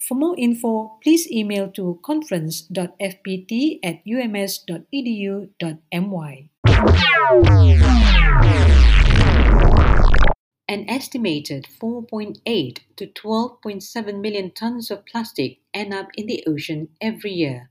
For more info, please email to conference.fpt at ums.edu.my. An estimated 4.8 to 12.7 million tons of plastic end up in the ocean every year.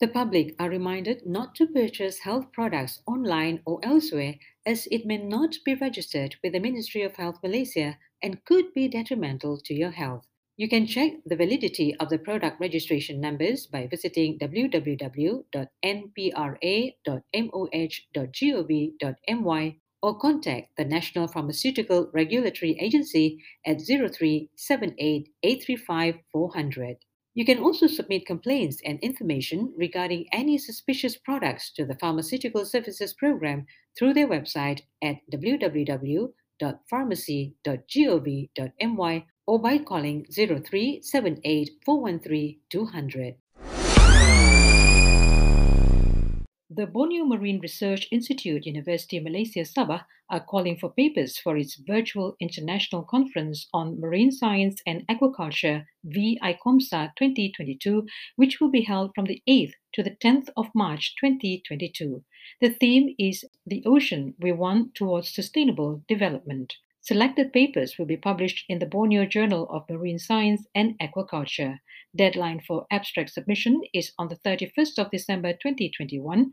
The public are reminded not to purchase health products online or elsewhere as it may not be registered with the Ministry of Health Malaysia and could be detrimental to your health. You can check the validity of the product registration numbers by visiting www.npra.moh.gov.my or contact the National Pharmaceutical Regulatory Agency at 0378 835 400. You can also submit complaints and information regarding any suspicious products to the Pharmaceutical Services Program through their website at www.pharmacy.gov.my or by calling 0378 413 200. The Borneo Marine Research Institute, University of Malaysia Sabah, are calling for papers for its virtual international conference on marine science and aquaculture, VICOMSA 2022, which will be held from the 8th to the 10th of March 2022. The theme is The Ocean We Want Towards Sustainable Development. Selected papers will be published in the Borneo Journal of Marine Science and Aquaculture. Deadline for abstract submission is on the 31st of December 2021.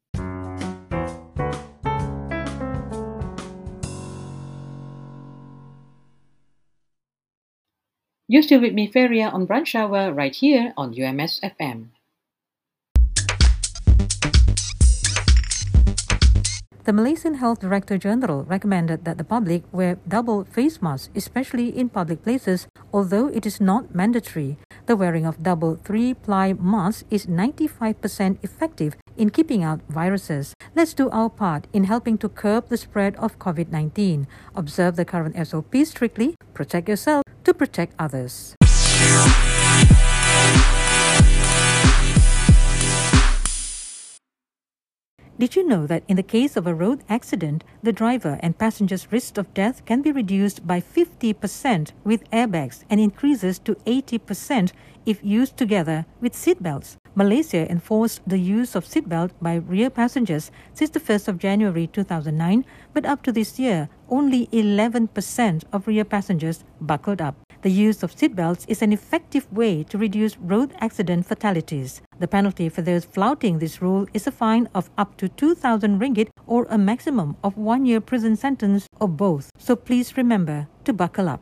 You're still with me, Feria, on Brunch Hour right here on UMS FM. The Malaysian Health Director General recommended that the public wear double face masks, especially in public places, although it is not mandatory. The wearing of double three ply masks is 95% effective in keeping out viruses. Let's do our part in helping to curb the spread of COVID 19. Observe the current SOP strictly, protect yourself to protect others. Did you know that in the case of a road accident, the driver and passenger's risk of death can be reduced by 50% with airbags and increases to 80% if used together with seatbelts? Malaysia enforced the use of seatbelt by rear passengers since the 1st of January 2009, but up to this year, only 11% of rear passengers buckled up. The use of seatbelts is an effective way to reduce road accident fatalities. The penalty for those flouting this rule is a fine of up to 2,000 ringgit or a maximum of one year prison sentence or both. So please remember to buckle up.